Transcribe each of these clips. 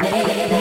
Baby,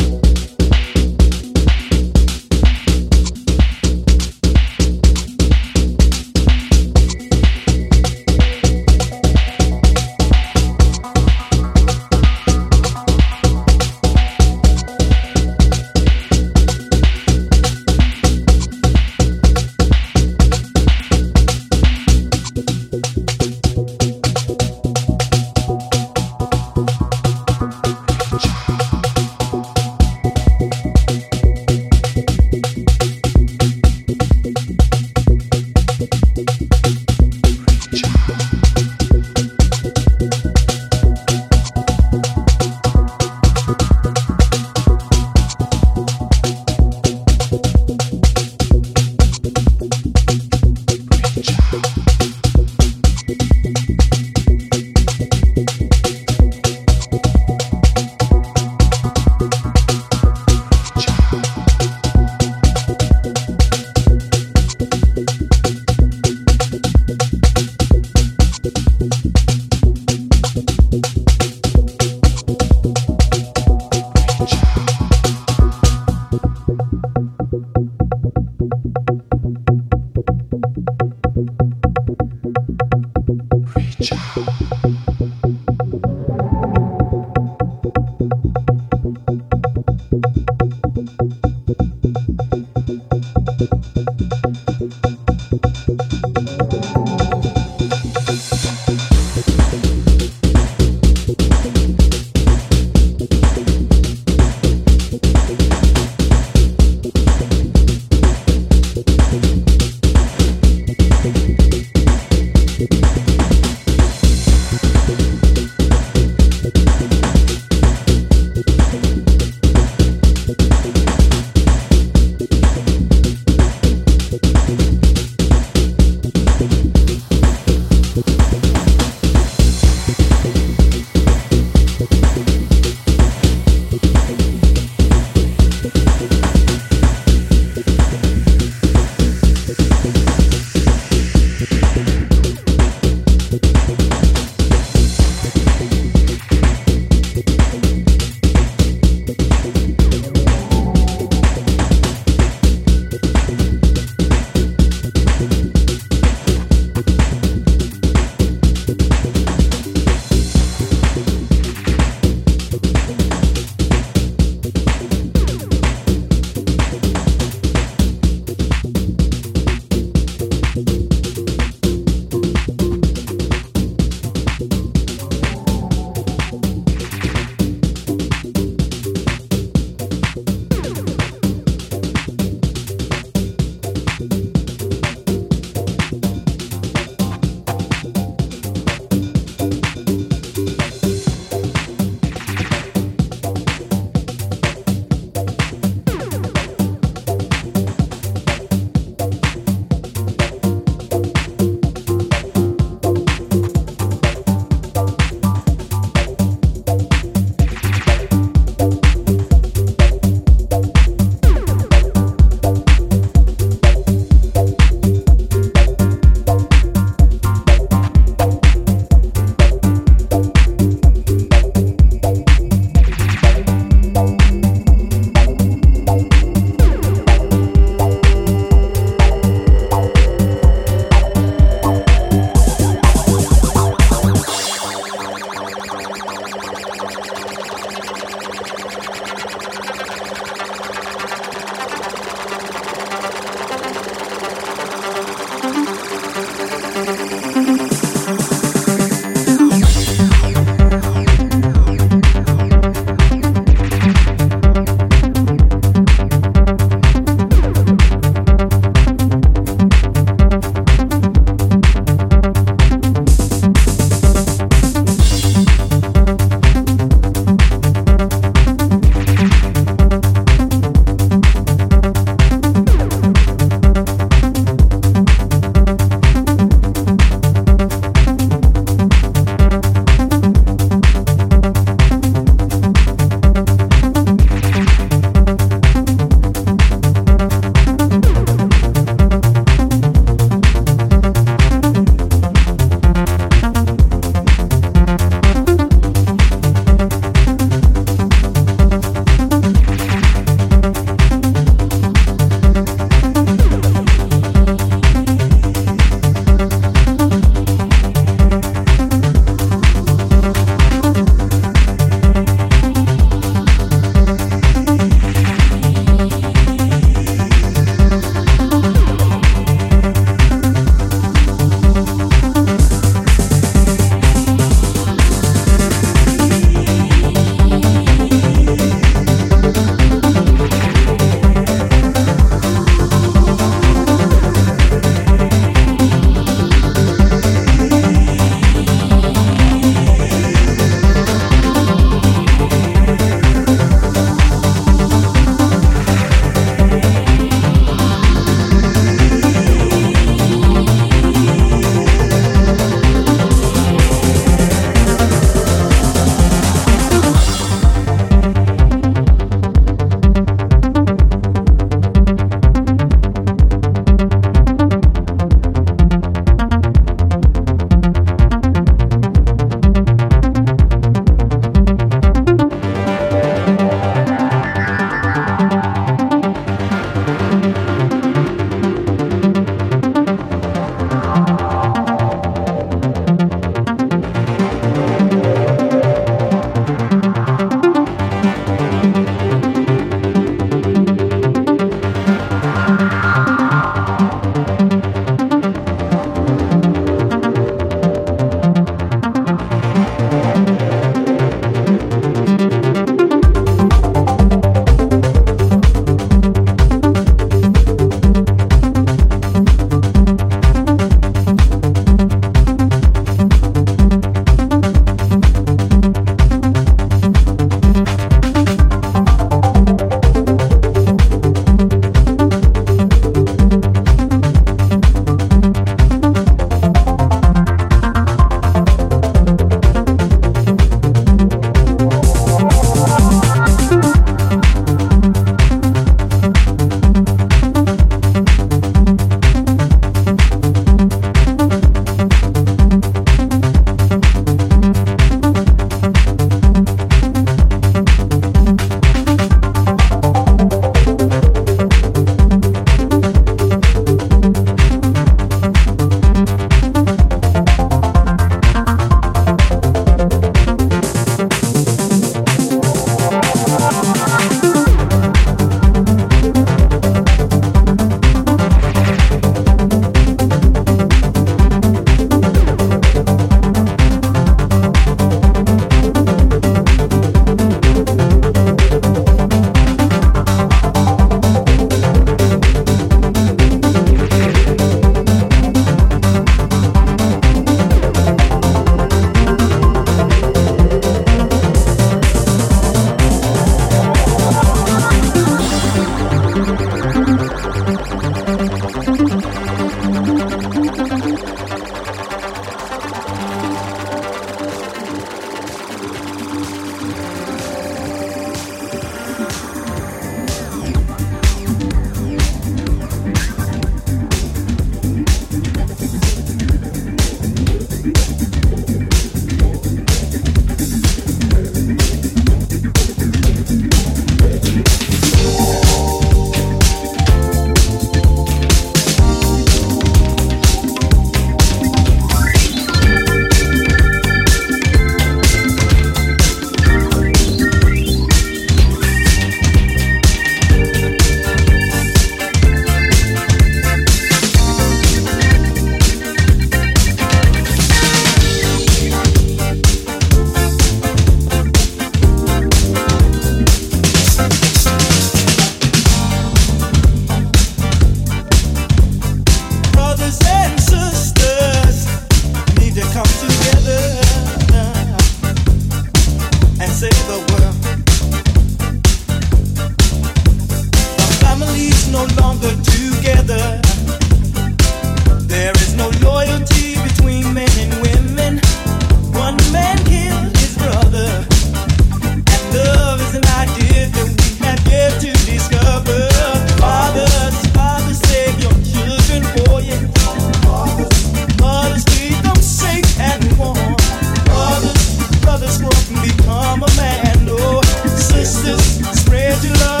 become a man. Oh, sisters, spread your love